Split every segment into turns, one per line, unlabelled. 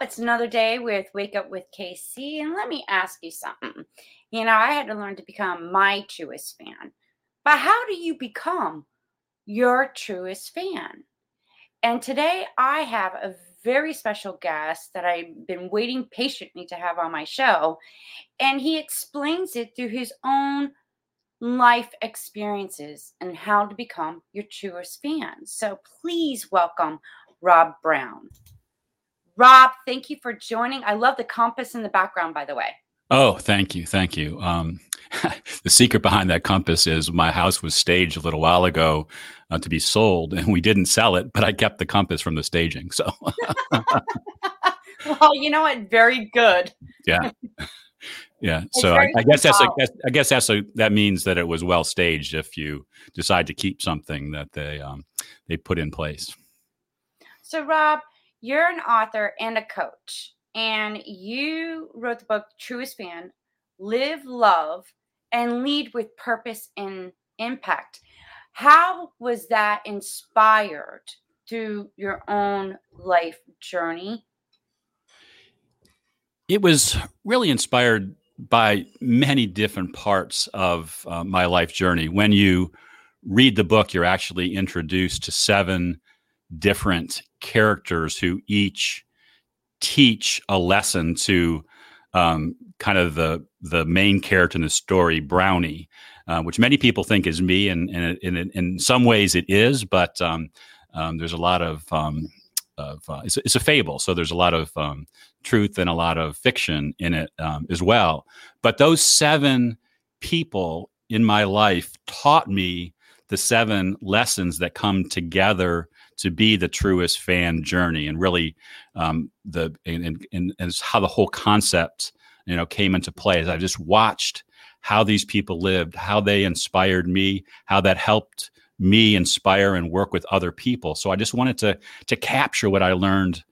It's another day with Wake Up with KC. And let me ask you something. You know, I had to learn to become my truest fan. But how do you become your truest fan? And today I have a very special guest that I've been waiting patiently to have on my show. And he explains it through his own life experiences and how to become your truest fan. So please welcome Rob Brown. Rob, thank you for joining. I love the compass in the background, by the way.
Oh, thank you. Thank you. Um, the secret behind that compass is my house was staged a little while ago uh, to be sold, and we didn't sell it, but I kept the compass from the staging. So,
well, you know what? Very good.
Yeah. Yeah. It's so I, I, guess that's a, I guess that's a, that means that it was well staged if you decide to keep something that they um, they put in place.
So, Rob, you're an author and a coach, and you wrote the book Truest Fan Live, Love, and Lead with Purpose and Impact. How was that inspired through your own life journey?
It was really inspired by many different parts of uh, my life journey. When you read the book, you're actually introduced to seven different characters who each teach a lesson to um, kind of the the main character in the story, Brownie, uh, which many people think is me, and, and, in some ways it is, but um, um, there's a lot of um, of uh, it's, it's, a fable, so there's a lot of um, truth and a lot of fiction in it um, as well. But those seven people in my life taught me the seven lessons that come together to be the truest fan journey and really um, the and, and, and, and how the whole concept you know came into play as I just watched how these people lived, how they inspired me, how that helped me inspire and work with other people. So I just wanted to to capture what I learned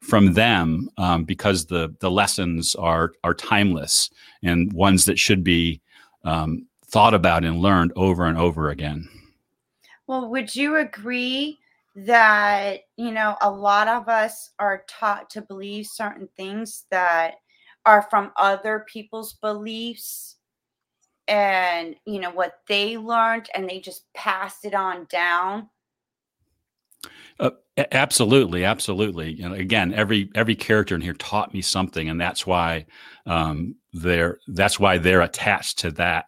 from them um, because the the lessons are are timeless and ones that should be um, thought about and learned over and over again.
Well, would you agree that you know a lot of us are taught to believe certain things that are from other people's beliefs and you know what they learned and they just passed it on down.
Uh, absolutely absolutely. You know again every every character in here taught me something and that's why um, they're that's why they're attached to that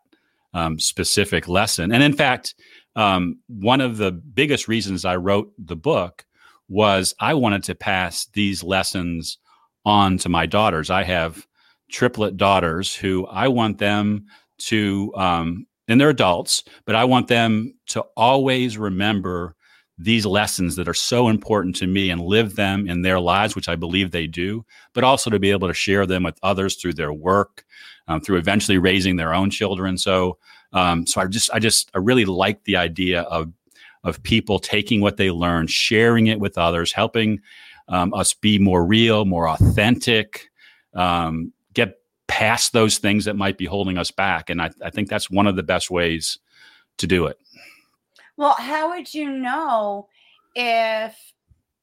um, specific lesson. And in fact um, one of the biggest reasons I wrote the book was I wanted to pass these lessons on to my daughters. I have triplet daughters who I want them to, um, and they're adults, but I want them to always remember these lessons that are so important to me and live them in their lives, which I believe they do, but also to be able to share them with others through their work, um, through eventually raising their own children. So um, so I just, I just, I really like the idea of of people taking what they learn, sharing it with others, helping um, us be more real, more authentic, um, get past those things that might be holding us back. And I, I think that's one of the best ways to do it.
Well, how would you know if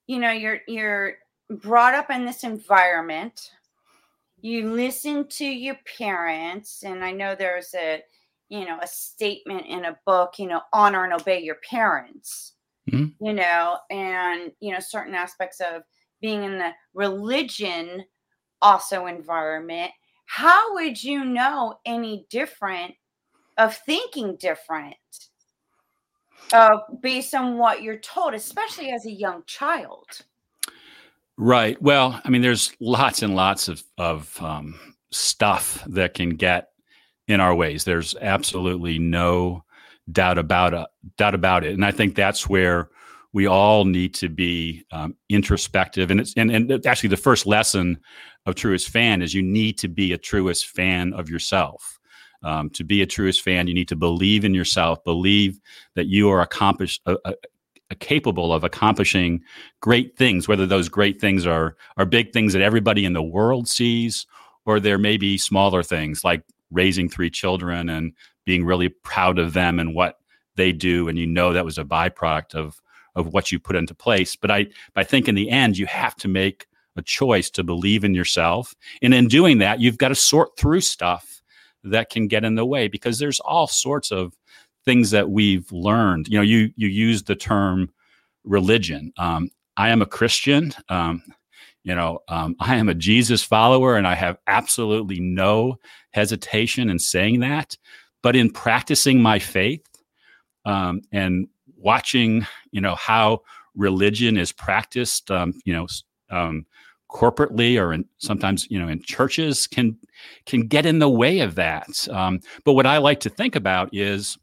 you know you're you're brought up in this environment? You listen to your parents, and I know there's a you know a statement in a book you know honor and obey your parents. Mm-hmm. you know and you know certain aspects of being in the religion also environment. How would you know any different of thinking different? Uh, based on what you're told especially as a young child.
Right. Well i mean there's lots and lots of of um, stuff that can get in our ways. There's absolutely no doubt about it, doubt about it. And I think that's where we all need to be um, introspective and it's and, and actually the first lesson of truest fan is you need to be a truest fan of yourself um, to be a truest fan you need to believe in yourself believe that you are accomplished uh, uh, capable of accomplishing great things whether those great things are are big things that everybody in the world sees or there may be smaller things like raising three children and being really proud of them and what they do. And you know that was a byproduct of of what you put into place. But i i think in the end you have to make a choice to believe in yourself. And in doing that you've got to sort through stuff that can get in the way because there's all sorts of things that we've learned. You know you you use the term religion. Um, i am a christian. Um, you know um, i am a jesus follower and i have absolutely no hesitation in saying that. But in practicing my faith um, and watching you know how religion is practiced um, you know um, corporately or in sometimes you know in churches can can get in the way of that. Um, but what i like to think about is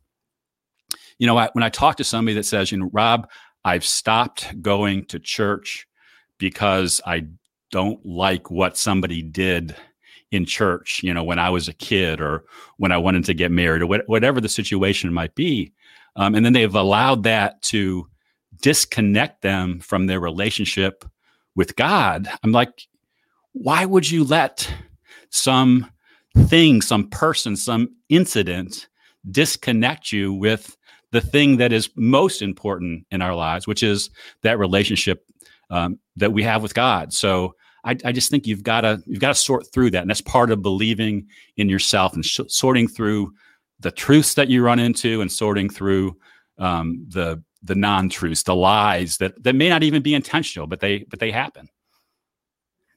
you know I, when i talk to somebody that says you know rob i've stopped going to church because I don't like what somebody did in church, you know, when I was a kid or when I wanted to get married or wh- whatever the situation might be. Um, and then they've allowed that to disconnect them from their relationship with God. I'm like, why would you let some thing, some person, some incident disconnect you with the thing that is most important in our lives, which is that relationship um, that we have with God. So I, I just think you've got to you've got to sort through that, and that's part of believing in yourself and sh- sorting through the truths that you run into and sorting through um, the the non-truths, the lies that that may not even be intentional, but they but they happen.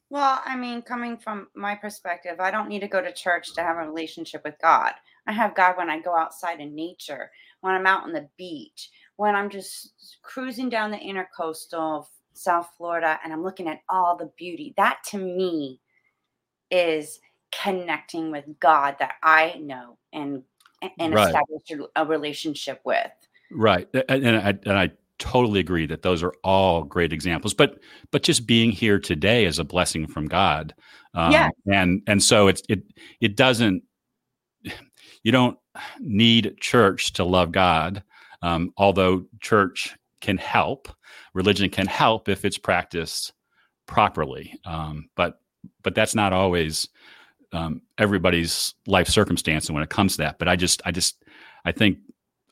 Well, I mean, coming from my perspective, I don't need to go to church to have a relationship with God. I have God when I go outside in nature, when I'm out on the beach, when I'm just cruising down the intercoastal of South Florida and I'm looking at all the beauty. That to me is connecting with God that I know and and right. establish a relationship with.
Right. And I, and I totally agree that those are all great examples but but just being here today is a blessing from god
um, yeah
and and so it's it it doesn't you don't need church to love god um, although church can help religion can help if it's practiced properly. Um, but but that's not always um, everybody's life circumstance when it comes to that. But I just I just I think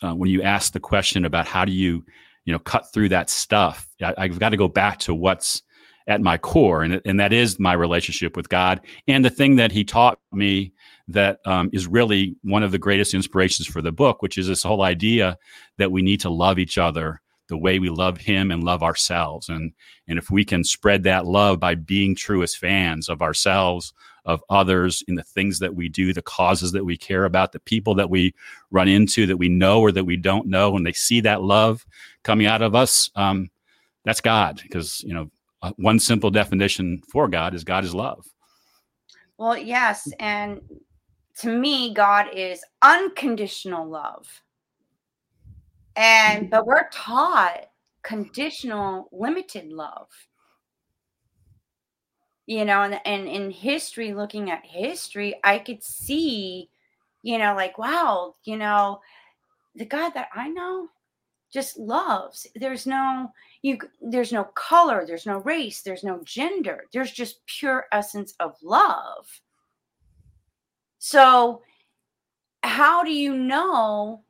uh, when you ask the question about how do you you know cut through that stuff, I, I've got to go back to what's at my core, and and that is my relationship with God. And the thing that He taught me that um, is really one of the greatest inspirations for the book, which is this whole idea that we need to love each other the way we love him and love ourselves. And and if we can spread that love by being truest fans of ourselves of others in the things that we do the causes that we care about the people that we run into that we know or that we don't know and they see that love coming out of us um, that's god. Because you know uh, one simple definition for god is god is love.
Well yes and to me god is unconditional love. And but we're taught conditional limited love. You know and, and in history looking at history i could see you know like wow you know the god that i know just loves. There's no you there's no color there's no race there's no gender. There's just pure essence of love so how do you know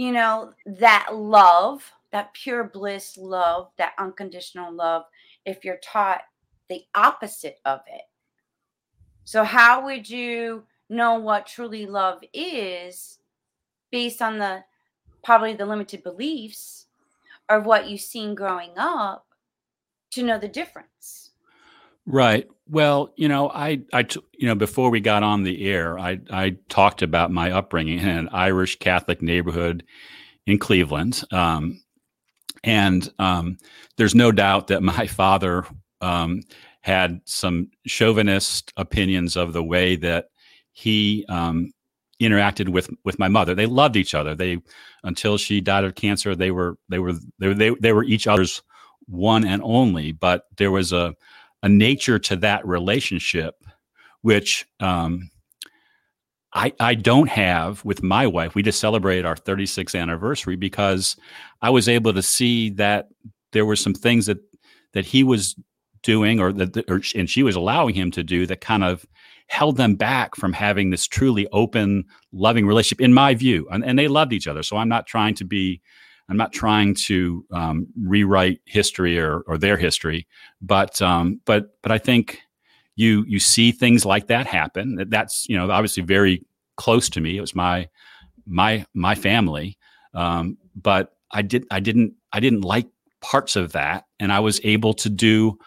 you know, that love, that pure bliss love, that unconditional love, if you're taught the opposite of it. So, how would you know what truly love is based on the probably the limited beliefs of what you've seen growing up to know the difference?
Right. Well, you know, I, I, you know, before we got on the air, I, I talked about my upbringing in an Irish Catholic neighborhood in Cleveland, um, and um, there's no doubt that my father um, had some chauvinist opinions of the way that he um, interacted with with my mother. They loved each other. They until she died of cancer, they were they were they were they, they were each other's one and only. But there was a a nature to that relationship which um, I, I don't have with my wife. We just celebrated our 36th anniversary because I was able to see that there were some things that that he was doing or that or, and she was allowing him to do that kind of held them back from having this truly open loving relationship in my view and, and they loved each other so i'm not trying to be i'm not trying to um, rewrite history or, or their history but um, but but i think you you see things like that happen. That's you know obviously very close to me. It was my my my family, um, but I did I didn't I didn't like parts of that, and I was able to do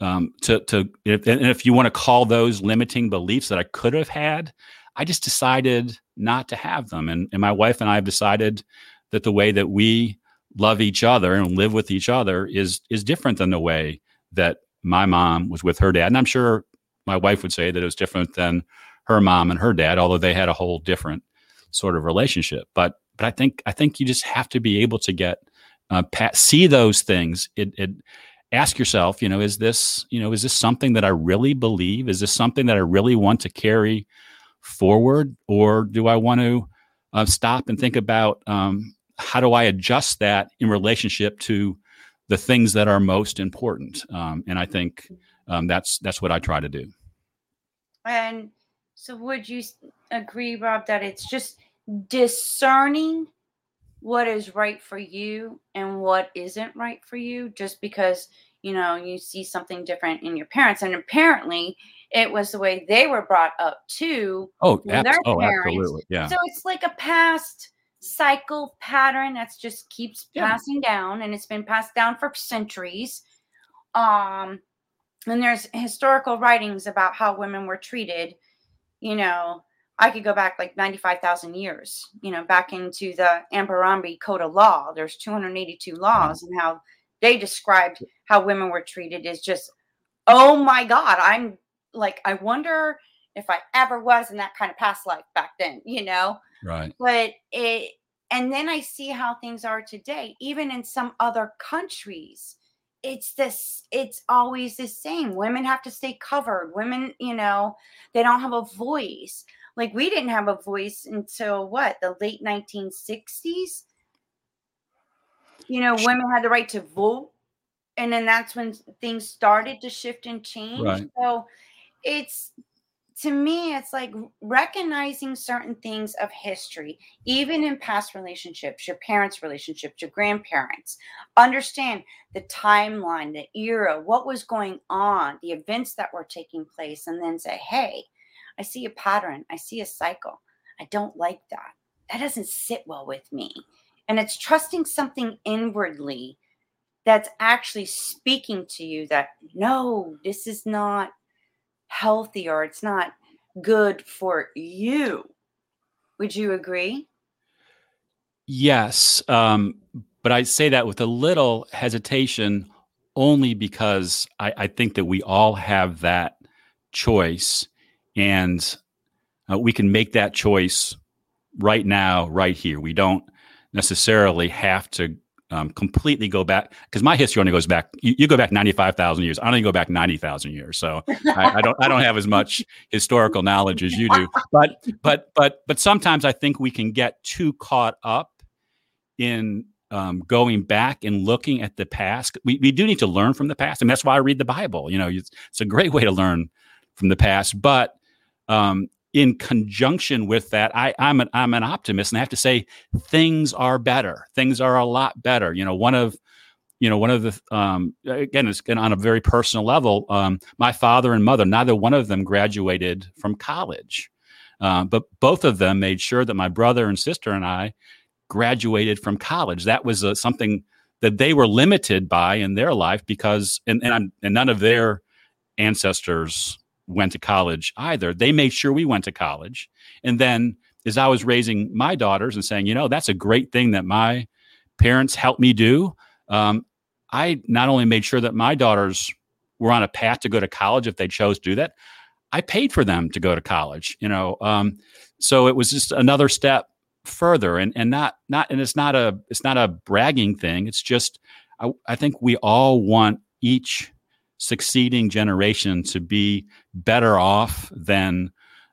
um, to to if, and if you want to call those limiting beliefs that I could have had, I just decided not to have them, and and my wife and I have decided that the way that we love each other and live with each other is is different than the way that my mom was with her dad. And I'm sure my wife would say that it was different than her mom and her dad, although they had a whole different sort of relationship. But but I think I think you just have to be able to get uh, see those things. It, it ask yourself, you know, is this you know is this something that I really believe? Is this something that I really want to carry forward, or do I want to uh, stop and think about um, how do I adjust that in relationship to the things that are most important? Um, and I think um, that's that's what I try to do.
And so, would you agree, Rob, that it's just discerning what is right for you and what isn't right for you, just because you know you see something different in your parents, and apparently it was the way they were brought up too.
Oh, abs- oh absolutely, yeah.
So it's like a past cycle pattern that's just keeps yeah. passing down, and it's been passed down for centuries. Um, and there's historical writings about how women were treated you know i could go back like 95000 years you know back into the Hammurabi code of law there's 282 laws and how they described how women were treated is just oh my god i'm like i wonder if i ever was in that kind of past life back then you know?
Right.
But it and then i see how things are today even in some other countries it's this it's always the same. Women have to stay covered. Women you know they don't have a voice. Like we didn't have a voice until what the late 1960s you know women had the right to vote and then that's when things started to shift and change. Right. so it's to me, it's like recognizing certain things of history, even in past relationships, your parents' relationships, your grandparents. Understand the timeline, the era, what was going on, the events that were taking place, and then say, hey, I see a pattern, I see a cycle. I don't like that. That doesn't sit well with me. And it's trusting something inwardly that's actually speaking to you that, no, this is not healthy or it's not good for you. Would you agree?
Yes. Um, but I say that with a little hesitation only because I, I think that we all have that choice and uh, we can make that choice right now, right here. We don't necessarily have to um, completely go back because my history only goes back. You, you go back ninety five thousand years. I only go back ninety thousand years, so I, I, don't I don't have as much historical knowledge as you do. But but but but sometimes I think we can get too caught up in um, going back and looking at the past. We we do need to learn from the past, and that's why I read the Bible. You know, it's, it's a great way to learn from the past, but um, in conjunction with that, I, I'm an I'm an optimist, and I have to say things are better. Things are a lot better. You know, one of you know one of the um, again it's on a very personal level. Um, my father and mother, neither one of them graduated from college, uh, but both of them made sure that my brother and sister and I graduated from college. That was uh, something that they were limited by in their life because and and, and none of their ancestors went to college either. They made sure we went to college. And then as I was raising my daughters and saying, you know, that's a great thing that my parents helped me do. Um, I not only made sure that my daughters were on a path to go to college if they chose to do that, I paid for them to go to college. You know, um, so it was just another step further and and not not and it's not a it's not a bragging thing it's just I, I think we all want each succeeding generation to be better off than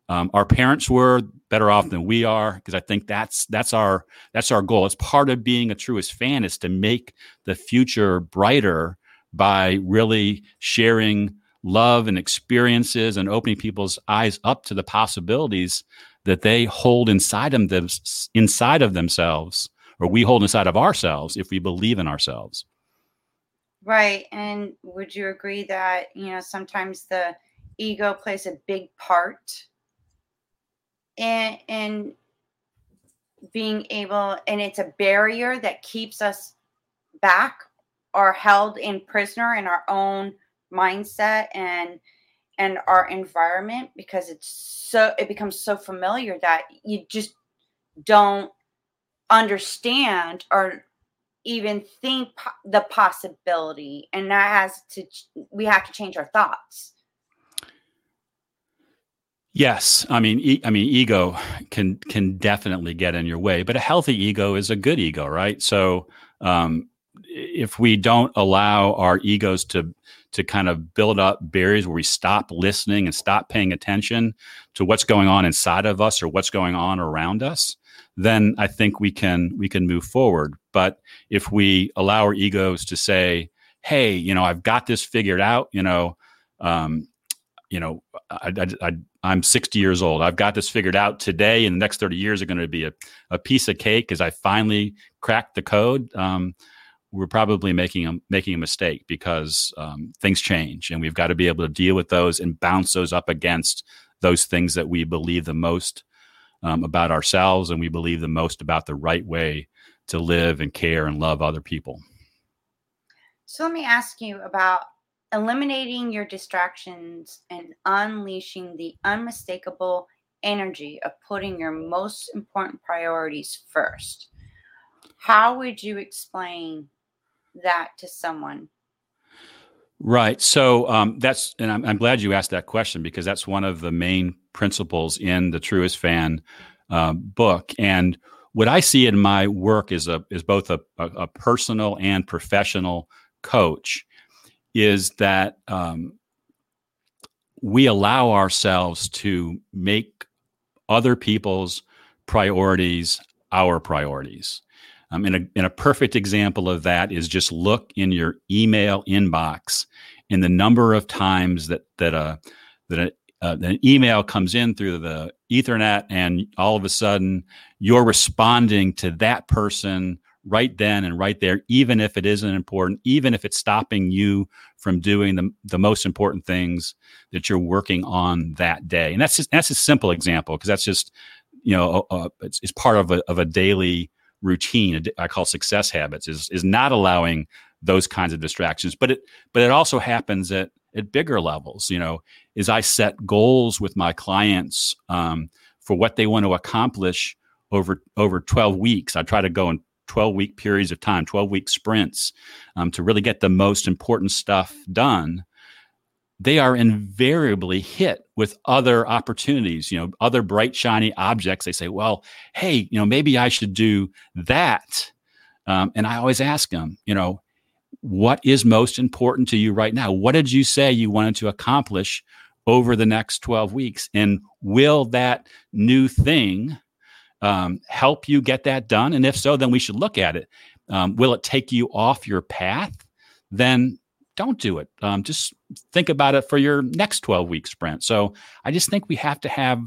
um, our parents were better off than we are because I think that's that's our that's our goal. It's part of being a truest fan is to make the future brighter by really sharing love and experiences and opening people's eyes up to the possibilities that they hold inside them inside of themselves or we hold inside of ourselves if we believe in ourselves.
Right. And would you agree that, you know, sometimes the ego plays a big part in in being able and it's a barrier that keeps us back or held in prisoner in our own mindset and and our environment because it's so it becomes so familiar that you just don't understand or even think po- the possibility. And that has to we have to change our thoughts
yes i mean e- i mean ego can can definitely get in your way but a healthy ego is a good ego right? So um if we don't allow our egos to to kind of build up barriers where we stop listening and stop paying attention to what's going on inside of us or what's going on around us then i think we can we can move forward. But if we allow our egos to say hey you know i've got this figured out you know um, you know I, am 60 years old i've got this figured out today and the next 30 years are going to be a, a piece of cake because i finally cracked the code um, we're probably making a making a mistake because um, things change, and we've got to be able to deal with those and bounce those up against those things that we believe the most um, about ourselves, and we believe the most about the right way to live and care and love other people.
So let me ask you about eliminating your distractions and unleashing the unmistakable energy of putting your most important priorities first. How would you explain that to someone?
Right. So um, that's, and I'm, I'm, glad you asked that question because that's one of the main principles in the Truest Fan uh, book. And what I see in my work is a is both a, a, a personal and professional coach is that um, we allow ourselves to make other people's priorities our priorities. Um, and, a, and a perfect example of that is just look in your email inbox and the number of times that that a that a, uh, an email comes in through the Ethernet, and all of a sudden you're responding to that person right then and right there, even if it isn't important, even if it's stopping you from doing the, the most important things that you're working on that day. And that's just that's a simple example because that's just you know uh, it's, it's part of a, of a daily routine I call success habits is is not allowing those kinds of distractions. But it but it also happens at at bigger levels. You know, is I set goals with my clients um, for what they want to accomplish over over 12 weeks. I try to go in 12 week periods of time, 12 week sprints um, to really get the most important stuff done they are invariably hit with other opportunities, you know, other bright, shiny objects. They say, well, hey, you know, maybe I should do that. Um, and I always ask them, you know, what is most important to you right now? What did you say you wanted to accomplish over the next 12 weeks? And will that new thing um, help you get that done? And if so, then we should look at it. Um, will it take you off your path? Then don't do it. Um, just think about it for your next 12 week sprint. So I just think we have to have,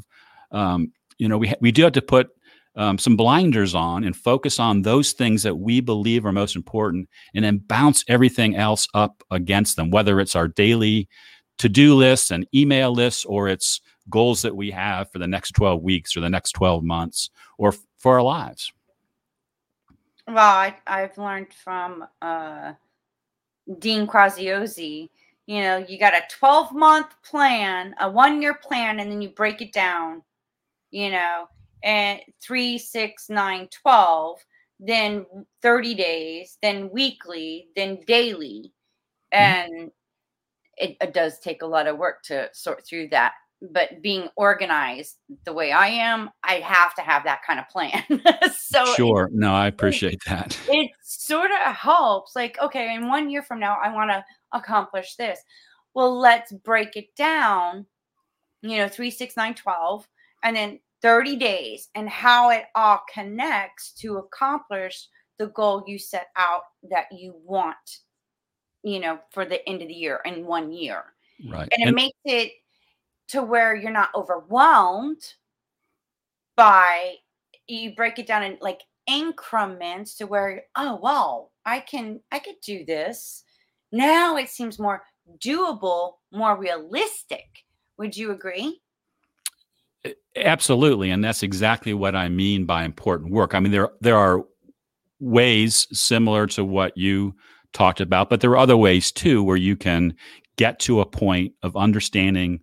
um, you know, we, ha- we do have to put um, some blinders on and focus on those things that we believe are most important and then bounce everything else up against them, whether it's our daily to do lists and email lists or it's goals that we have for the next 12 weeks or the next 12 months or f- for our lives.
Well, I, have learned from uh, Dean Graziosi, you know, you got a 12 month plan, a one year plan, and then you break it down, you know, and three, six, nine, 12, then 30 days, then weekly, then daily. Mm-hmm. And it, it does take a lot of work to sort through that but being organized the way I am, I have to have that kind of plan. so
sure, no, I appreciate that.
It sort of helps. Like, okay, in one year from now, I want to accomplish this. Well, let's break it down. You know, three, six, nine, twelve, and then 30 days, and how it all connects to accomplish the goal you set out that you want. You know, for the end of the year in one year.
Right.
And it and- makes it to where you're not overwhelmed by you break it down in like increments to where oh well i can i could do this. Now it seems more doable more realistic. Would you agree?
Absolutely and that's exactly what i mean by important work. I mean there there are ways similar to what you talked about but there are other ways too where you can get to a point of understanding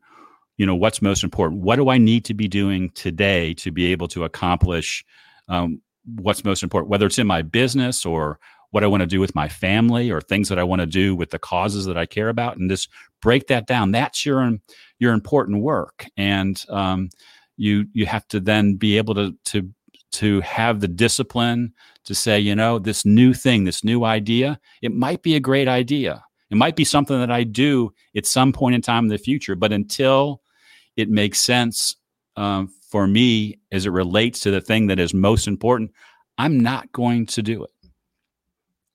you know what's most important? What do i need to be doing today to be able to accomplish um, what's most important? Whether it's in my business or what i want to do with my family or things that i want to do with the causes that i care about and just break that down. That's your your important work. And um, you you have to then be able to to to have the discipline to say you know this new thing this new idea it might be a great idea. It might be something that I do at some point in time in the future, but until it makes sense um, for me as it relates to the thing that is most important, I'm not going to do it.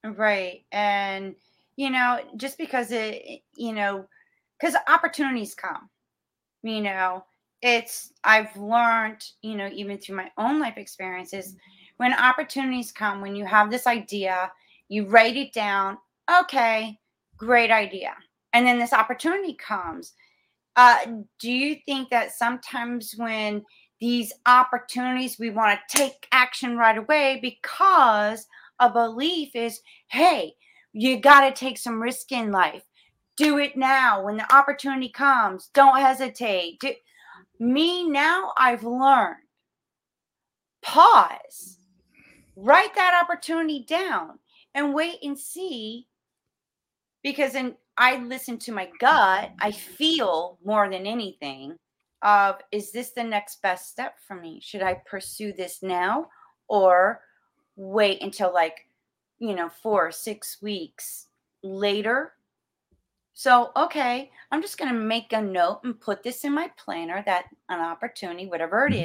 Right. And, you know, just because it, you know, because opportunities come, you know, it's, I've learned, you know, even through my own life experiences, when opportunities come, when you have this idea, you write it down, okay, great idea. And then this opportunity comes. Uh, do you think that sometimes when these opportunities, we want to take action right away because a belief is, hey, you got to take some risk in life. Do it now. When the opportunity comes, don't hesitate. Do- Me now, I've learned pause, write that opportunity down, and wait and see because in I listen to my gut, I feel more than anything of is this the next best step for me? Should I pursue this now or wait until like, you know, four or six weeks later? So, okay, I'm just going to make a note and put this in my planner that an opportunity, whatever it mm-hmm.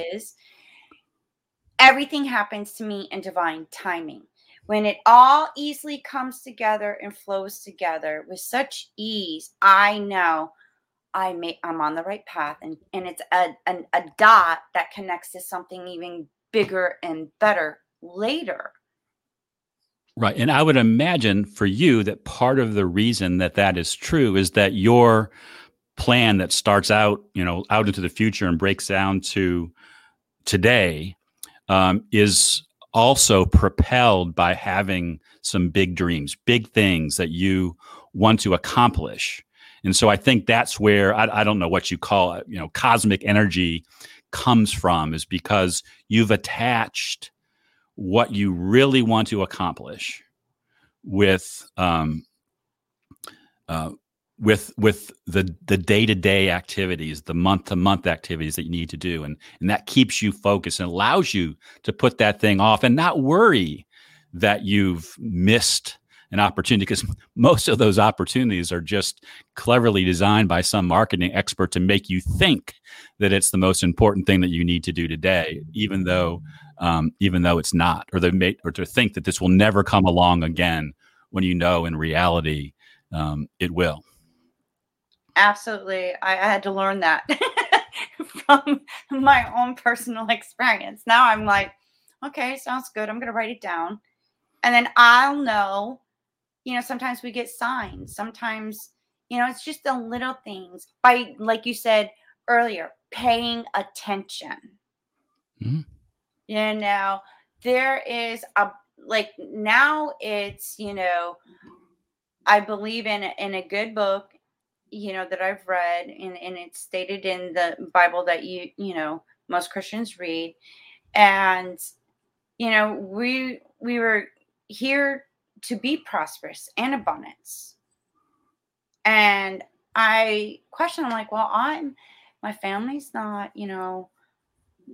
everything happens to me in divine timing when it all easily comes together and flows together with such ease, I know I may I'm on the right path and, and it's a, a, a dot that connects to something even bigger and better later.
Right. And I would imagine for you that part of the reason that that is true is that your plan that starts out, you know, out into the future and breaks down to today um, is also propelled by having some big dreams, big things that you want to accomplish. And so I think that's where I, I, don't know what you call it, you know, cosmic energy comes from, is because you've attached what you really want to accomplish with um, uh, with with the the day-to-day activities the month-to-month activities that you need to do. And and that keeps you focused and allows you to put that thing off and not worry that you've missed an opportunity because most of those opportunities are just cleverly designed by some marketing expert to make you think that it's the most important thing that you need to do today even though um, even though it's not or they make or to think that this will never come along again when you know in reality um, it will
Absolutely. I, I had to learn that from my own personal experience. Now I'm like, okay, sounds good. I'm going to write it down. And then I'll know, you know, sometimes we get signs. Sometimes, you know, it's just the little things by, like you said earlier, paying attention. Mm-hmm. You know, there is a, like now it's, you know, I believe in in a good book you know that I've read and and it's stated in the Bible that you you know most Christians read. And you know we we were here to be prosperous and abundance. And I question I'm like well I'm my family's not, you know,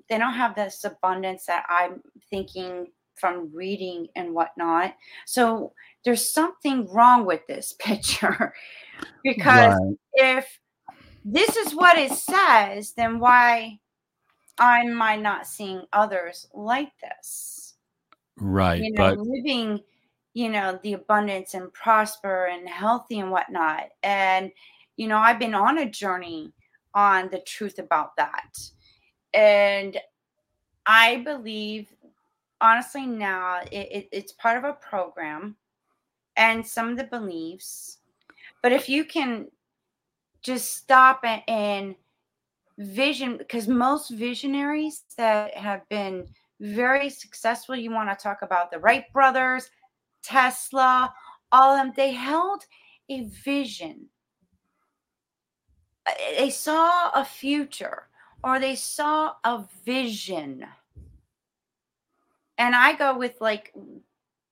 they don't have this abundance that I'm thinking from reading and whatnot. So there's something wrong with this picture because right. if this is what it says, then why am I not seeing others like this?
Right.
You know, but living, you know, the abundance and prosper and healthy and whatnot. And, you know, I've been on a journey on the truth about that. And I believe, honestly, now it, it, it's part of a program and some of the beliefs. But if you can just stop and, and vision, because most visionaries that have been very successful, you want to talk about the Wright brothers, Tesla, all of them, they held a vision. They saw a future or they saw a vision. And I go with like,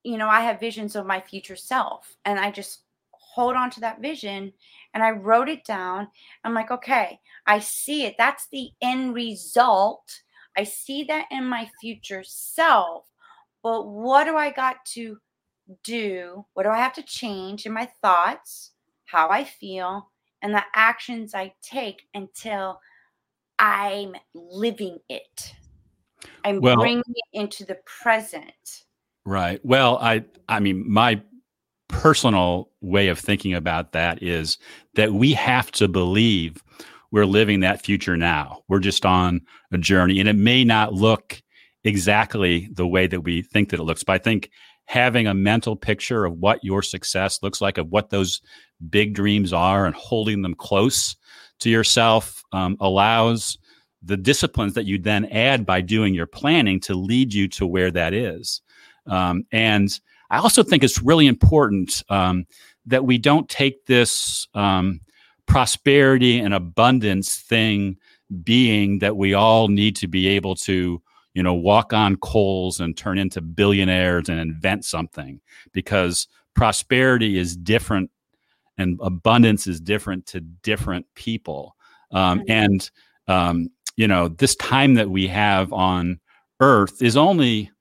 you know, I have visions of my future self and I just hold on to that vision and I wrote it down. I'm like, okay, I see it. That's the end result. I see that in my future self. But what do I got to do? What do I have to change in my thoughts, how I feel, and the actions I take until I'm living it. I'm well, bringing it into the present.
Right. Well, I I mean my personal way of thinking about that is that we have to believe we're living that future now. We're just on a journey and it may not look exactly the way that we think that it looks, but I think having a mental picture of what your success looks like, of what those big dreams are, and holding them close to yourself um, allows the disciplines that you then add by doing your planning to lead you to where that is. Um, and I also think it's really important um, that we don't take this um, prosperity and abundance thing being that we all need to be able to you know walk on coals and turn into billionaires and invent something because prosperity is different and abundance is different to different people. Um, and um, you know, this time that we have on Earth is only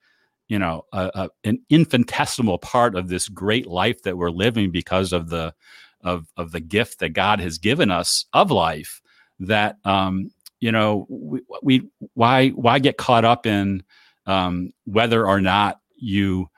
you know a, a, an infinitesimal part of this great life that we're living because of the of of the gift that God has given us of life. That um, you know, we, we why why get caught up in um, whether or not you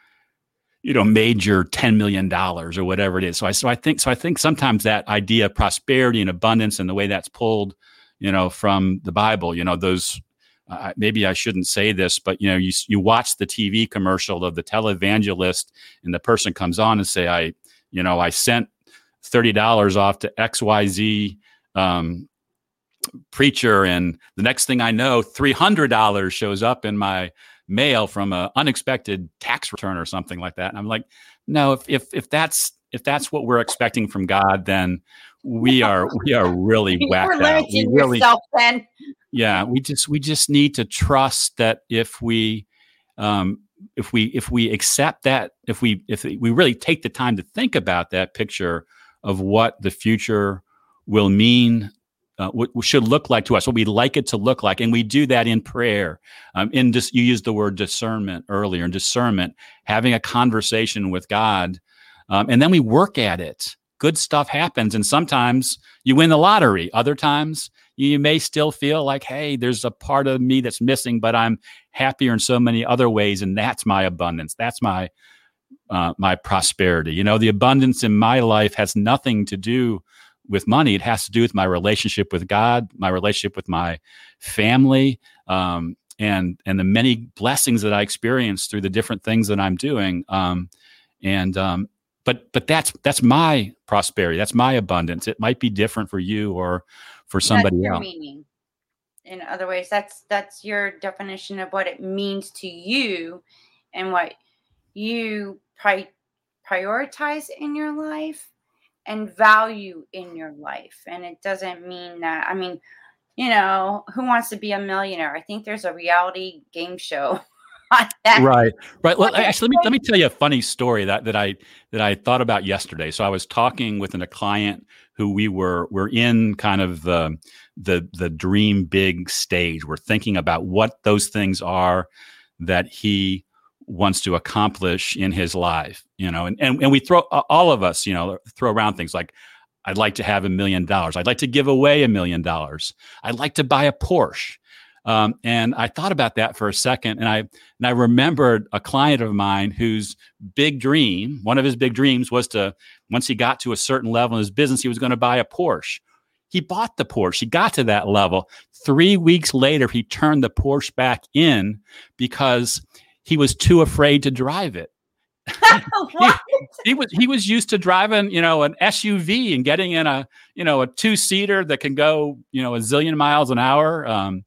you know made your 10 million dollars or whatever it is so i so i think so i think sometimes that idea of prosperity and abundance and the way that's pulled you know from the bible you know those uh, maybe i shouldn't say this but you know you you watch the tv commercial of the televangelist and the person comes on and say i you know i sent $30 off to xyz um, preacher and the next thing i know $300 shows up in my mail from an unexpected tax return or something like that. And I'm like, no, if if if that's if that's what we're expecting from God, then we are we are really whacked out. We really,
yourself, then.
Yeah, we just we just need to trust that if we um, if we if we accept that if we if we really take the time to think about that picture of what the future will mean uh, what should look like to us, what we'd like it to look like, and we do that in prayer. Um, in just you used the word discernment earlier, and discernment, having a conversation with God, um, and then we work at it. Good stuff happens, and sometimes you win the lottery. Other times you may still feel like, hey, there's a part of me that's missing, but I'm happier in so many other ways, and that's my abundance. That's my uh, my prosperity. You know, the abundance in my life has nothing to do with money. It has to do with my relationship with God, my relationship with my family, um, and and the many blessings that I experience through the different things that I'm doing. Um, and um, but but that's that's my prosperity. That's my abundance. It might be different for you or for somebody else.
Meaning. In other ways, that's that's your definition of what it means to you, and what you pri- prioritize in your life and value in your life. And it doesn't mean that, I mean, you know, who wants to be a millionaire? I think there's a reality game show that.
Right, right. Well, actually, let me let me tell you a funny story that that I that I thought about yesterday. So I was talking with an, a client who we were we're in kind of the the the dream big stage. We're thinking about what those things are that he wants to accomplish in his life, you know, and, and, and we throw all of us, you know, throw around things like, I'd like to have a million dollars. I'd like to give away a million dollars. I'd like to buy a Porsche. Um, and I thought about that for a second, and I and I remembered a client of mine whose big dream, one of his big dreams, was to once he got to a certain level in his business, he was going to buy a Porsche. He bought the Porsche. He got to that level. Three weeks later, he turned the Porsche back in because he was too afraid to drive it. he, he, was he was used to driving, you know, an SUV and getting in a you know a two seater that can go you know a zillion miles an hour. Um,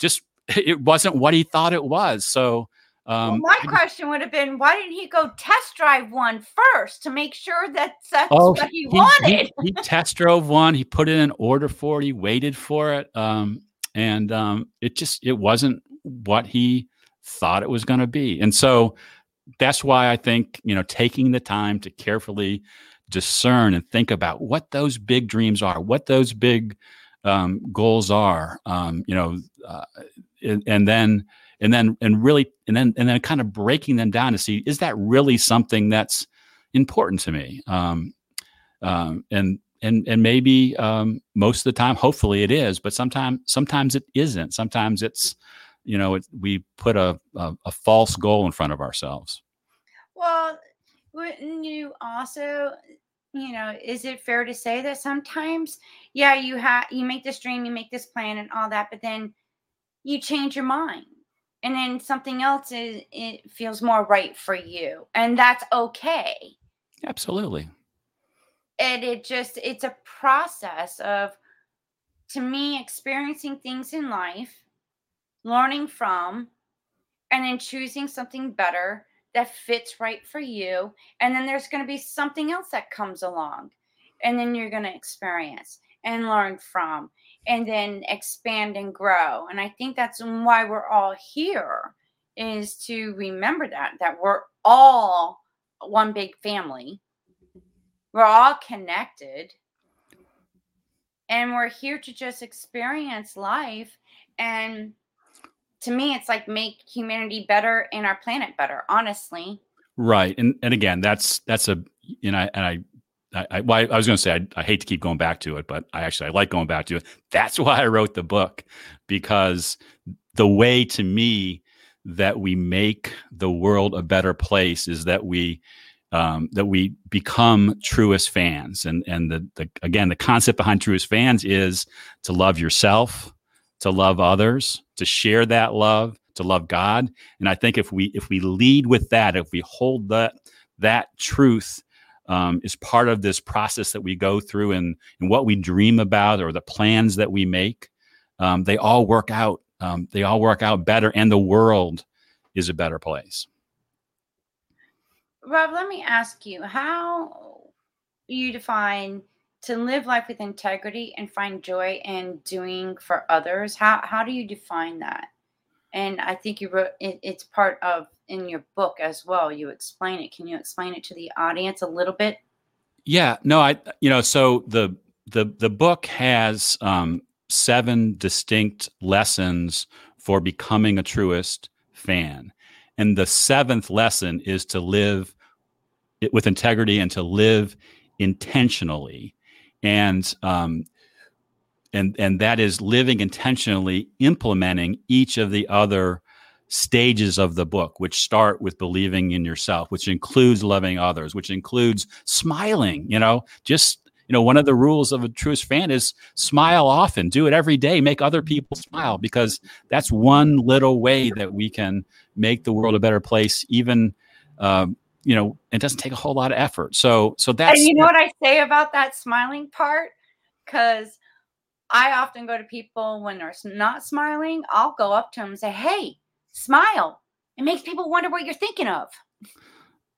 just it wasn't what he thought it was. So.
Um, well, my question would have been, why didn't he go test drive one first to make sure that that's oh, what he, he wanted?
He, he, test drove one. He put in an order for it. He waited for it, um, and um, it just it wasn't what he thought it was going to be. And so that's why I think, you know, taking the time to carefully discern and think about what those big dreams are, what those big um, goals are, um, you know, uh, and, and, then, and then, and really, and then, and then kind of breaking them down to see, is that really something that's important to me? Um, um and, and, and maybe um, most of the time, hopefully it is, but sometimes, sometimes it isn't. Sometimes it's, you know it, we put a, a, a false goal in front of ourselves
well wouldn't you also you know is it fair to say that sometimes yeah you have you make this dream you make this plan and all that but then you change your mind and then something else is it feels more right for you and that's okay.
Absolutely.
And it just it's a process of to me experiencing things in life learning from, and then choosing something better that fits right for you. And then there's going to be something else that comes along. And then you're going to experience and learn from and then expand and grow. And I think that's why we're all here is to remember that that we're all one big family. We're all connected. And we're here to just experience life and to me it's like make humanity better and our planet better honestly
right and and again that's that's a you know and i I, I, well, I was going to say I, I, hate to keep going back to it, but I actually I like going back to it. That's why I wrote the book because the way to me that we make the world a better place is that we um, that we become truest fans, and and the, the again the concept behind truest fans is to love yourself, to love others, to share that love, to love God. And I think if we if we lead with that, if we hold that that truth um, is part of this process that we go through and, and what we dream about or the plans that we make, um, they all work out. Um, they all work out better, and the world is a better place.
Rob, let me ask you how you define to live life with integrity and find joy in doing for others how how do you define that? And i think you wrote it, it's part of in your book as well you explain it. Can you explain it to the audience a little bit?
Yeah no i you know so the the the book has um, seven distinct lessons for becoming a truest fan. And the seventh lesson is to live with integrity and to live intentionally and um, and and that is living intentionally implementing each of the other stages of the book which start with believing in yourself which includes loving others which includes smiling you know? Just you know one of the rules of a truest fan is smile often do it every day make other people smile because that's one little way that we can make the world a better place even um, you know, it doesn't take a whole lot of effort. So, so that's.
And you know what I say about that smiling part? Because I often go to people when they're not smiling. I'll go up to them and say, "Hey, smile." It makes people wonder what you're thinking of.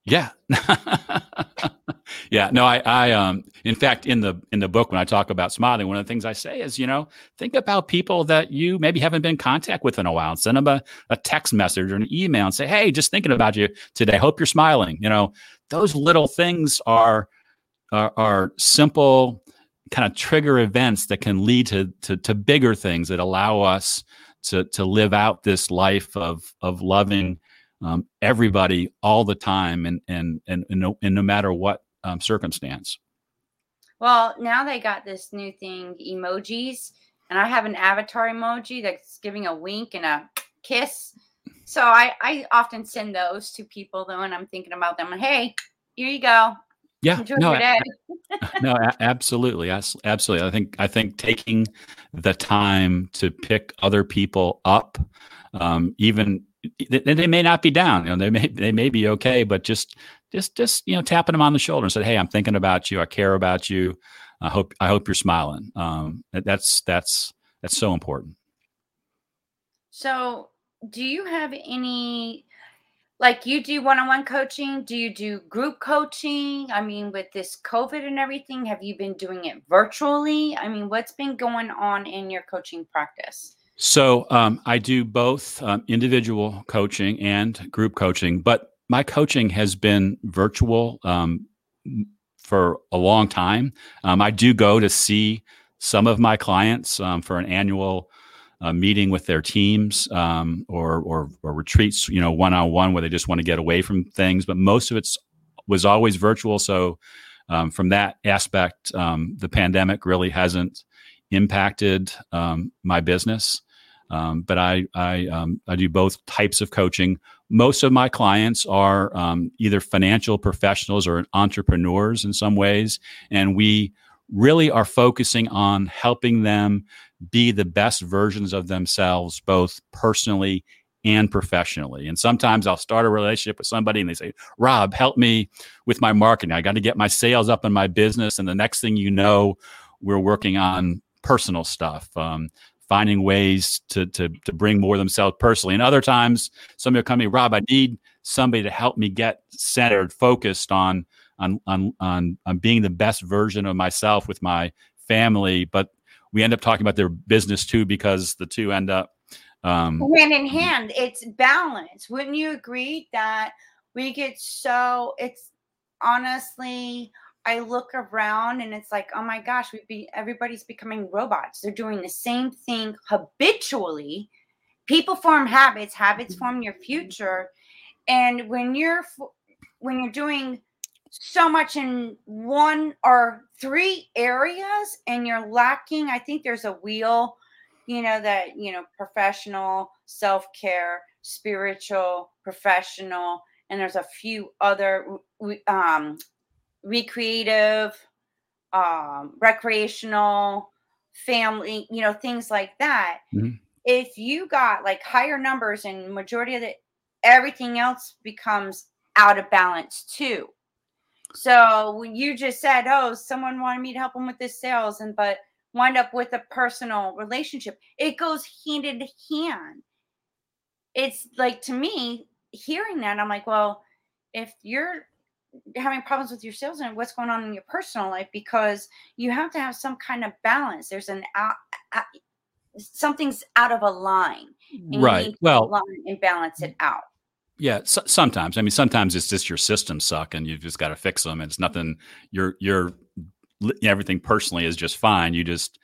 Yeah. yeah, no, I, I, um, in fact, in the in the book when I talk about smiling, one of the things I say is, you know, think about people that you maybe haven't been in contact with in a while, and send them a, a text message or an email and say, hey, just thinking about you today. Hope you're smiling. You know, those little things are are, are simple kind of trigger events that can lead to, to to bigger things that allow us to to live out this life of of loving um, everybody all the time and and and, and, no, and no matter what um, circumstance.
Well, now they got this new thing, emojis, and I have an avatar emoji that's giving a wink and a kiss. So I I often send those to people though, and I'm thinking about them. Hey, here you go.
Yeah, Enjoy no, no, absolutely, absolutely. I think I think taking the time to pick other people up, um, even they may not be down. You know, they may they may be okay, but just just just you know, tapping them on the shoulder and said, "Hey, I'm thinking about you. I care about you. I hope I hope you're smiling." Um, that's that's that's so important.
So, do you have any like you do one-on-one coaching? Do you do group coaching? I mean, with this COVID and everything, have you been doing it virtually? I mean, what's been going on in your coaching practice?
So um, I do both um, individual coaching and group coaching, but my coaching has been virtual um, for a long time. Um, I do go to see some of my clients um, for an annual uh, meeting with their teams um, or, or, or retreats, you know, one on one where they just want to get away from things. But most of it was always virtual. So from that aspect, the pandemic really hasn't impacted my business. Um, but I I, um, I do both types of coaching. Most of my clients are um, either financial professionals or entrepreneurs in some ways, and we really are focusing on helping them be the best versions of themselves, both personally and professionally. And sometimes I'll start a relationship with somebody and they say, Rob, help me with my marketing. I got to get my sales up in my business. And the next thing you know, we're working on personal stuff. Um, finding ways to to to bring more of themselves personally. And other times, somebody will come to me, Rob, I need somebody to help me get centered, focused on on on on, on being the best version of myself with my family. But we end up talking about their business too because the two end up
um, hand in hand. It's balance. Wouldn't you agree that we get so? It's honestly I look around and it's like, oh my gosh, we be everybody's becoming robots. They're doing the same thing habitually. People form habits, habits form your future. And when you're when you're doing so much in one or three areas and you're lacking, I think there's a wheel, you know, that, you know, professional, self-care, spiritual, professional, and there's a few other um recreative, um, recreational, family, you know, things like that. Mm-hmm. If you got like higher numbers and majority of the everything else becomes out of balance too. So when you just said, "Oh, someone wanted me to help them with this sales," and but wind up with a personal relationship, it goes hand in hand. It's like to me, hearing that, I'm like, well, if you're having problems with your sales and what's going on in your personal life because you have to have some kind of balance. There's an out, out something's out of a line.
right. well,
and balance it out.
Yeah, so, sometimes. I mean, sometimes it's just your systems suck, and you've just got to fix them. And it's nothing. You're you're everything personally is just fine. You just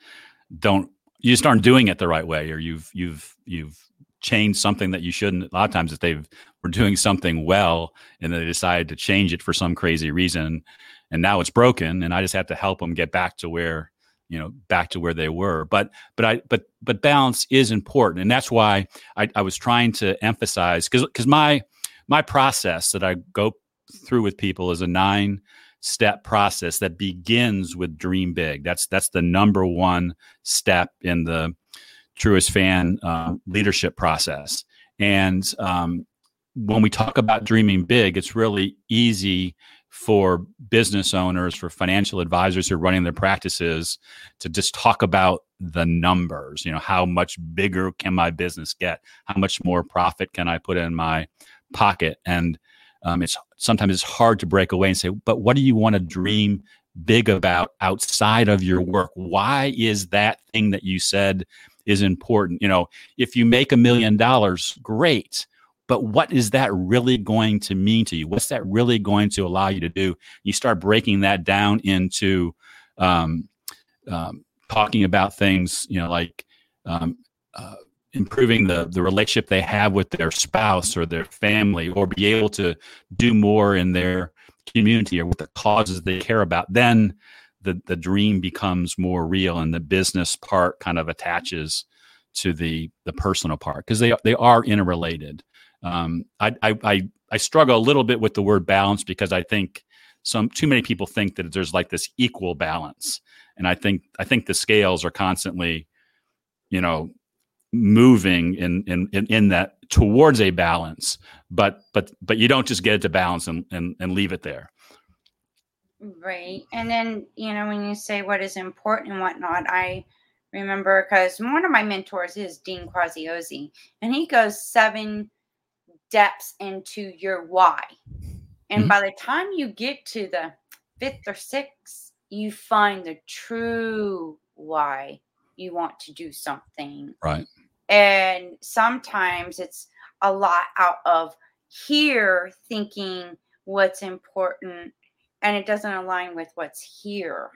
don't. You just aren't doing it the right way, or you've you've you've change something that you shouldn't. A lot of times, if they were doing something well and they decided to change it for some crazy reason, and now it's broken, and I just have to help them get back to where you know back to where they were. But but I but but balance is important, and that's why I, I was trying to emphasize because because my my process that I go through with people is a nine step process that begins with dream big. That's that's the number one step in the truest fan uh, leadership process. And um, when we talk about dreaming big, it's really easy for business owners, for financial advisors who are running their practices to just talk about the numbers. You know, how much bigger can my business get? How much more profit can I put in my pocket? And um, it's sometimes it's hard to break away and say, but what do you want to dream big about outside of your work? Why is that thing that you said is important? You know, if you make a million dollars, great. But what is that really going to mean to you? What's that really going to allow you to do? You start breaking that down into um, um, talking about things, you know, like um, uh, improving the the relationship they have with their spouse or their family, or be able to do more in their community or with the causes they care about, then the the dream becomes more real, and the business part kind of attaches to the the personal part because they they are interrelated. Um, I, I I I struggle a little bit with the word balance because I think some too many people think that there's like this equal balance, and I think I think the scales are constantly, you know, moving in in in, in that towards a balance but but but you don't just get it to balance and and, and leave it there
right. And then you know when you say what is important and whatnot i remember because one of my mentors is dean Graziosi, and he goes seven depths into your why. And mm-hmm. by the time you get to the fifth or sixth you find the true why you want to do something.
Right.
And sometimes it's a lot out of here thinking what's important and it doesn't align with what's here.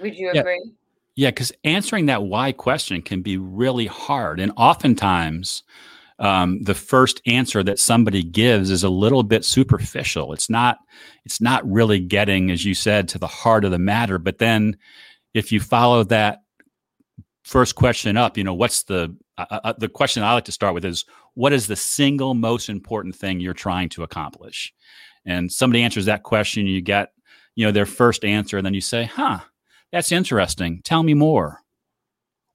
Would you
yeah.
agree?
Yeah, because answering that why question can be really hard. And oftentimes, um, the first answer that somebody gives is a little bit superficial. It's not, it's not really getting, as you said, to the heart of the matter. But then, if you follow that first question up, you know, what's the uh, uh, uh, the question I like to start with is what is the single most important thing you're trying to accomplish? And somebody answers that question, you get, you know, their first answer, and then you say, "Huh, that's interesting. Tell me more.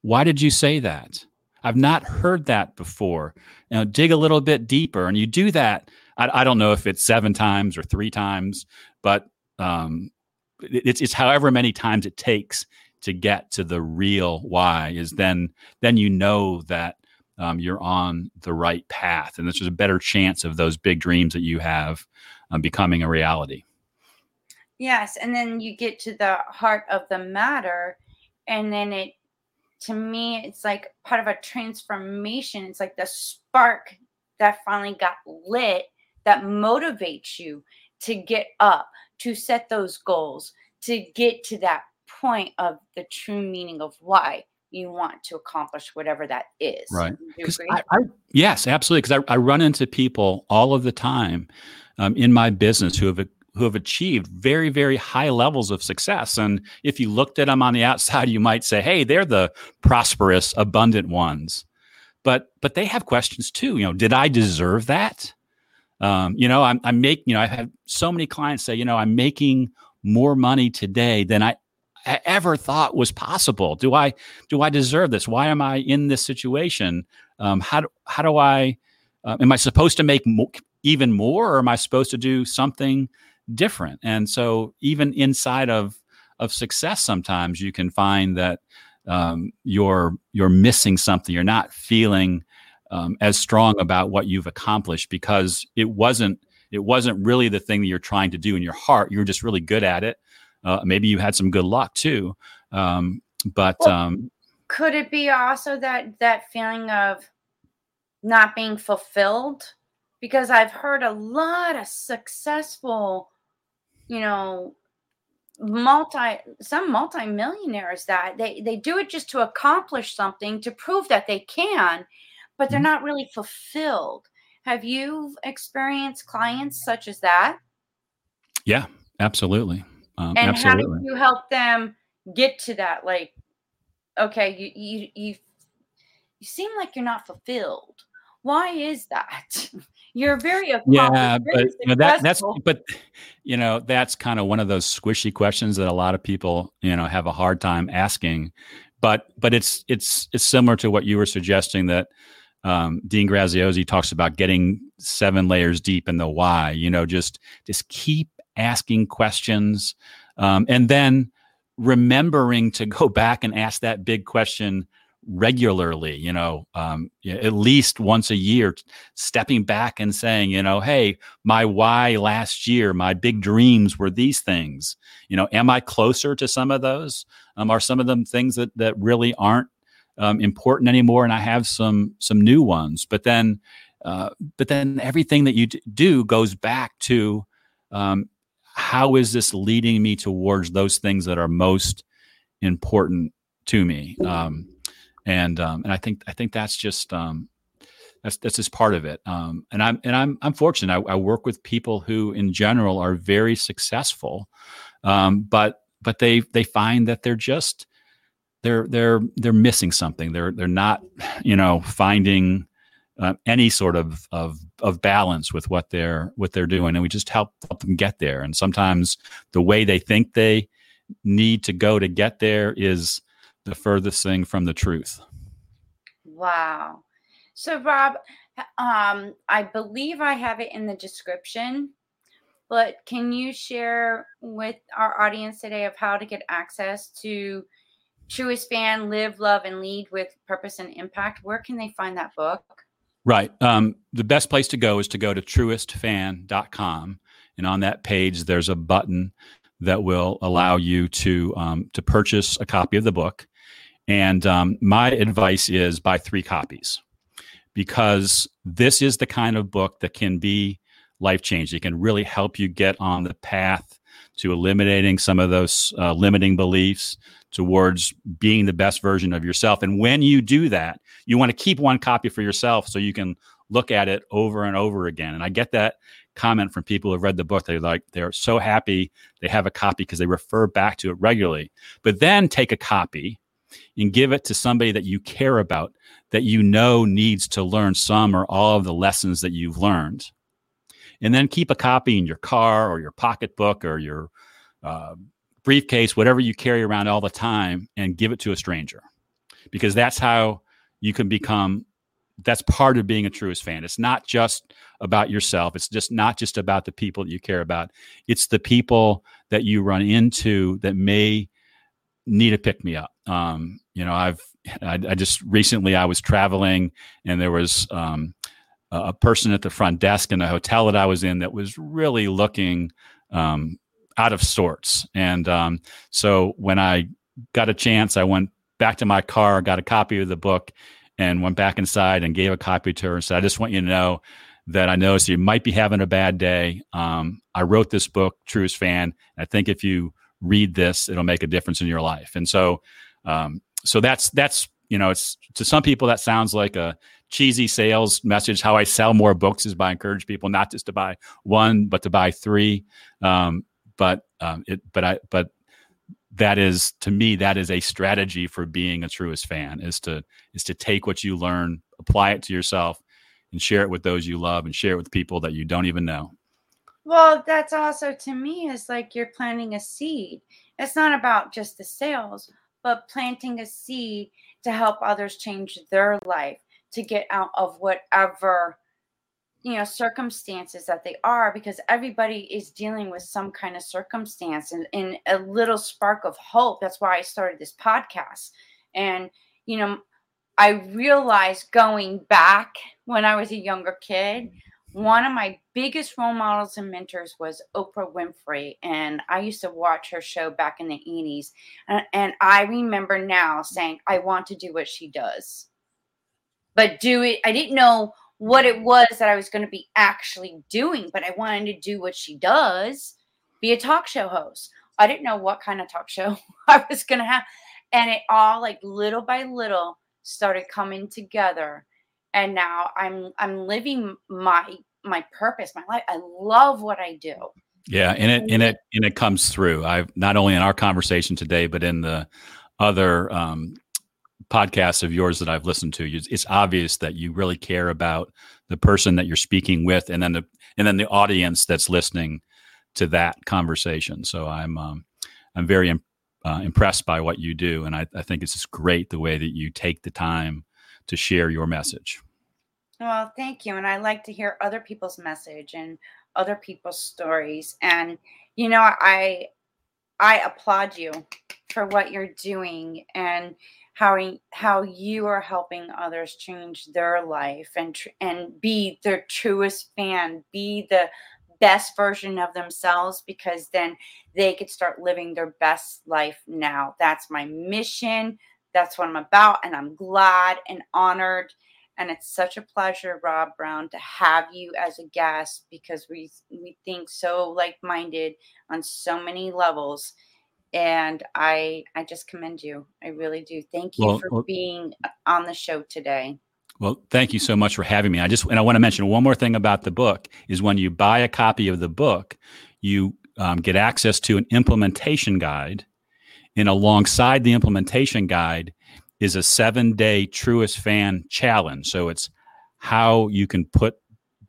Why did you say that? I've not heard that before. You know, dig a little bit deeper, and you do that. I, I don't know if it's seven times or three times, but um, it's, it's however many times it takes to get to the real why is then then you know that um, you're on the right path and there's a better chance of those big dreams that you have um, becoming a reality.
Yes and then you get to the heart of the matter and then it to me it's like part of a transformation. It's like the spark that finally got lit that motivates you to get up to set those goals to get to that point of the true meaning of why you want to accomplish whatever that is.
Right. I, I, yes, absolutely. Because I, I, run into people all of the time um, in my business who have who have achieved very very high levels of success. And if you looked at them on the outside, you might say, "Hey, they're the prosperous, abundant ones." But but they have questions too. You know, did I deserve that? Um, you know, I'm, I'm making. You know, I've had so many clients say, you know, I'm making more money today than I ever thought was possible. Do I do I deserve this? Why am I in this situation? Um, how do, how do I uh, am I supposed to make mo- even more, or am I supposed to do something different? And so, even inside of of success, sometimes you can find that um, you're you're missing something. You're not feeling um, as strong about what you've accomplished because it wasn't it wasn't really the thing that you're trying to do in your heart. You're just really good at it uh, maybe you had some good luck too. Um, but well, um,
could it be also that that feeling of not being fulfilled? Because I've heard a lot of successful, you know, multi some multimillionaires that they they do it just to accomplish something to prove that they can, but they're mm-hmm. not really fulfilled. Have you experienced clients such as that?
Yeah, absolutely.
Um, and absolutely. how do you help them get to that? Like, okay, you you you you seem like you're not fulfilled. Why is that? You're very
yeah, but you know, that that's but you know that's kind of one of those squishy questions that a lot of people you know have a hard time asking. But but it's it's it's similar to what you were suggesting that um, Dean Graziosi talks about getting seven layers deep in the why. You know, just just keep asking questions, um, and then remembering to go back and ask that big question regularly, you know, um, at least once a year, stepping back and saying, you know, hey, my why last year, my big dreams were these things. You know, am I closer to some of those? Um, are some of them things that that really aren't um, important anymore? And I have some some new ones. But then, uh, but then everything that you do goes back to um, how is this leading me towards those things that are most important to me? Um, and um, and I think I think that's just um, that's that's just part of it. Um, and I'm and I'm I'm fortunate. I, I, work with people who, in general, are very successful, um, but but they they find that they're just they're they're they're missing something. They're they're not you know finding uh, any sort of, of of balance with what they're what they're doing, and we just help help them get there. And sometimes the way they think they need to go to get there is the furthest thing from the truth.
Wow. So, Rob, um, I believe I have it in the description, but can you share with our audience today of how to get access to Truest Fan, Live, Love, and Lead with Purpose and Impact? Where can they find that book?
Right. Um, the best place to go is to go to truestfan.com. And on that page, there's a button that will allow you to um, to purchase a copy of the book. And um, my advice is buy three copies because this is the kind of book that can be life changing. It can really help you get on the path to eliminating some of those uh, limiting beliefs towards being the best version of yourself. And when you do that, you want to keep one copy for yourself so you can look at it over and over again. And I get that comment from people who have read the book. They're like, they're so happy they have a copy because they refer back to it regularly. But then take a copy and give it to somebody that you care about, that you know needs to learn some or all of the lessons that you've learned. And then keep a copy in your car or your pocketbook or your uh, briefcase, whatever you carry around all the time, and give it to a stranger. Because that's how you can become that's part of being a truest fan. It's not just about yourself. It's just not just about the people that you care about. It's the people that you run into that may need a pick me up. Um, you know, I've I, I, just recently I was traveling and there was um, a person at the front desk in a hotel that I was in that was really looking um, out of sorts. And um, so when I got a chance, I went back to my car, got a copy of the book, and went back inside and gave a copy to her and said, "I just want you to know." That I noticed you might be having a bad day. Um, I wrote this book, Truest Fan. I think if you read this it'll make a difference in your life and so um, so that's that's you know it's to some people that sounds like a cheesy sales message how i sell more books is by encourage people not just to buy one but to buy three um, but um, it but i but that is to me that is a strategy for being a truest fan is to is to take what you learn apply it to yourself and share it with those you love and share it with people that you don't even know
well, that's also to me is like you're planting a seed. It's not about just the sales, but planting a seed to help others change their life, to get out of whatever you know circumstances that they are because everybody is dealing with some kind of circumstance and, and a little spark of hope that's why i started this podcast and you know i realized going back when i was a younger kid one of my biggest role models and mentors was Oprah Winfrey. And I used to watch her show back in the 80s. And, and, I remember now saying, I want to do what she does. But do it, I didn't know what it was that I was going to be actually doing, but I wanted to do what she does be a talk show host. I didn't know what kind of talk show I was going to have. And it all, like little by little, started coming together and now i'm i'm living my my purpose my life i love what i do
yeah and it and it and it comes through i've not only in our conversation today but in the other um, podcasts of yours that i've listened to it's obvious that you really care about the person that you're speaking with and then the and then the audience that's listening to that conversation so i'm um, i'm very uh, impressed by what you do and I, I think it's just great the way that you take the time to share your message
well, thank you. And I like to hear other people's message and other people's stories. And you know, I I applaud you for what you're doing and how how you are helping others change their life and and be their truest fan, be the best version of themselves because then they could start living their best life now. That's my mission. That's what I'm about. And I'm glad and honored. And it's such a pleasure, Rob Brown, to have you as a guest because we we think so like-minded on so many levels. And I I just commend you. I really do. Thank you well, for well, being on the show today.
Well, thank you so much for having me. I just and I want to mention one more thing about the book is when you buy a copy of the book, you um, get access to an implementation guide, and alongside the implementation guide is a seven-day Truest Fan challenge. So it's how you can put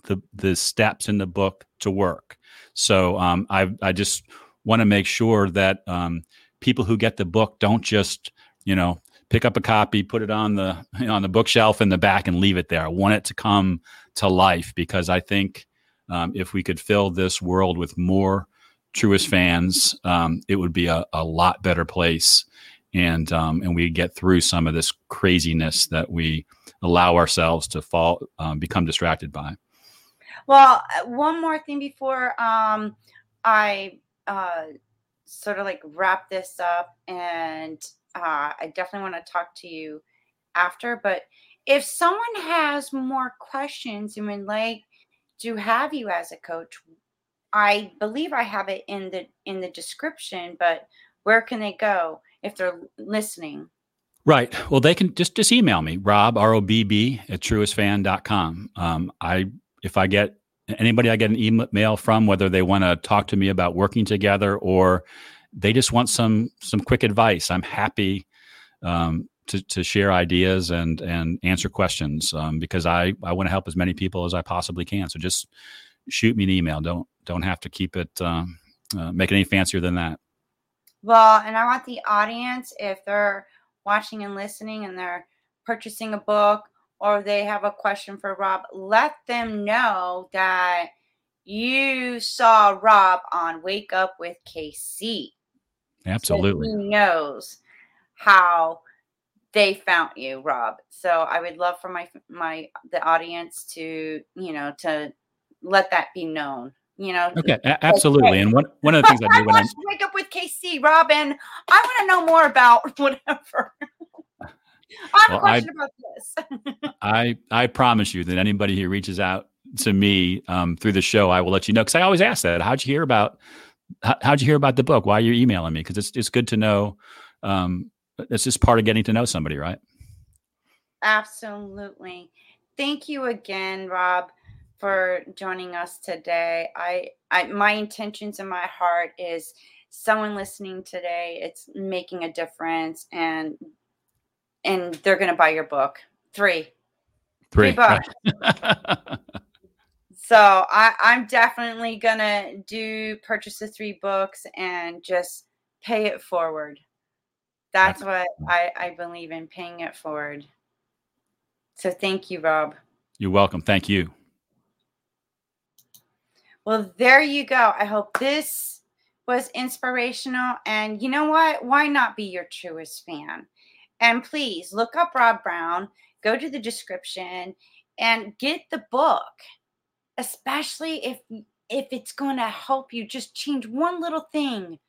the the steps in the book to work. So um, I I just want to make sure that um, people who get the book don't just you know pick up a copy, put it on the you know, on the bookshelf in the back, and leave it there. I want it to come to life because I think um, if we could fill this world with more truest fans, um, it would be a, a, lot better place, and um, and we get through some of this craziness that we allow ourselves to fall um, become distracted by.
Well, uh, one more thing before um, I uh, sort of like wrap this up and uh, I definitely want to talk to you after. But if someone has more questions and would like to have you as a coach, I believe I have it in the in the description. But where can they go if they're listening?
Right. Well, they can just just email me, Rob R O B B at truestfan.com. Um, I if I get anybody I get an email from, whether they want to talk to me about working together or they just want some some quick advice. I'm happy um, to to share ideas and and answer questions um, because I I want to help as many people as I possibly can. So just shoot me an email. Don't don't have to keep it um, uh, make it any fancier than that.
Well, and I want the audience if they're watching and listening and they're purchasing a book or they have a question for Rob, let them know that you saw Rob on Wake Up with KC.
Absolutely.
So he knows how they found you, Rob. So I would love for my my the audience to, you know, to let that be known. You know.
Okay, a- absolutely. And one one of the things I do I when I
wake up with KC, Robin, I want to know more about whatever. I have well, a question I, about this.
I I promise you that anybody who reaches out to me um, through the show, I will let you know because I always ask that. How'd you hear about how, how'd you hear about the book? Why are you emailing me? Because it's it's good to know. Um, it's just part of getting to know somebody, right?
Absolutely. Thank you again, Rob, for joining us today. I, I my intentions in my heart is someone listening today. It's making a difference, and and they're going to buy your book. Three.
Three,
Three books. So I, I'm definitely gonna do purchase the three books and just pay it forward. That's what I, I believe in paying it forward. So thank you, Rob.
You're welcome. Thank you.
Well, there you go. I hope this was inspirational. And you know what? Why not be your truest fan? And please look up Rob Brown, go to the description, and get the book especially if if it's going to help you just change one little thing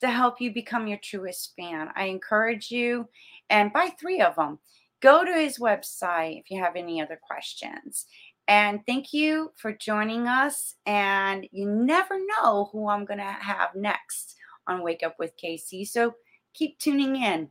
to help you become your truest fan. I encourage you and buy 3 of them. Go to his website if you have any other questions. And thank you for joining us. And you never know who I'm going to have next on Wake Up with KC. So keep tuning in.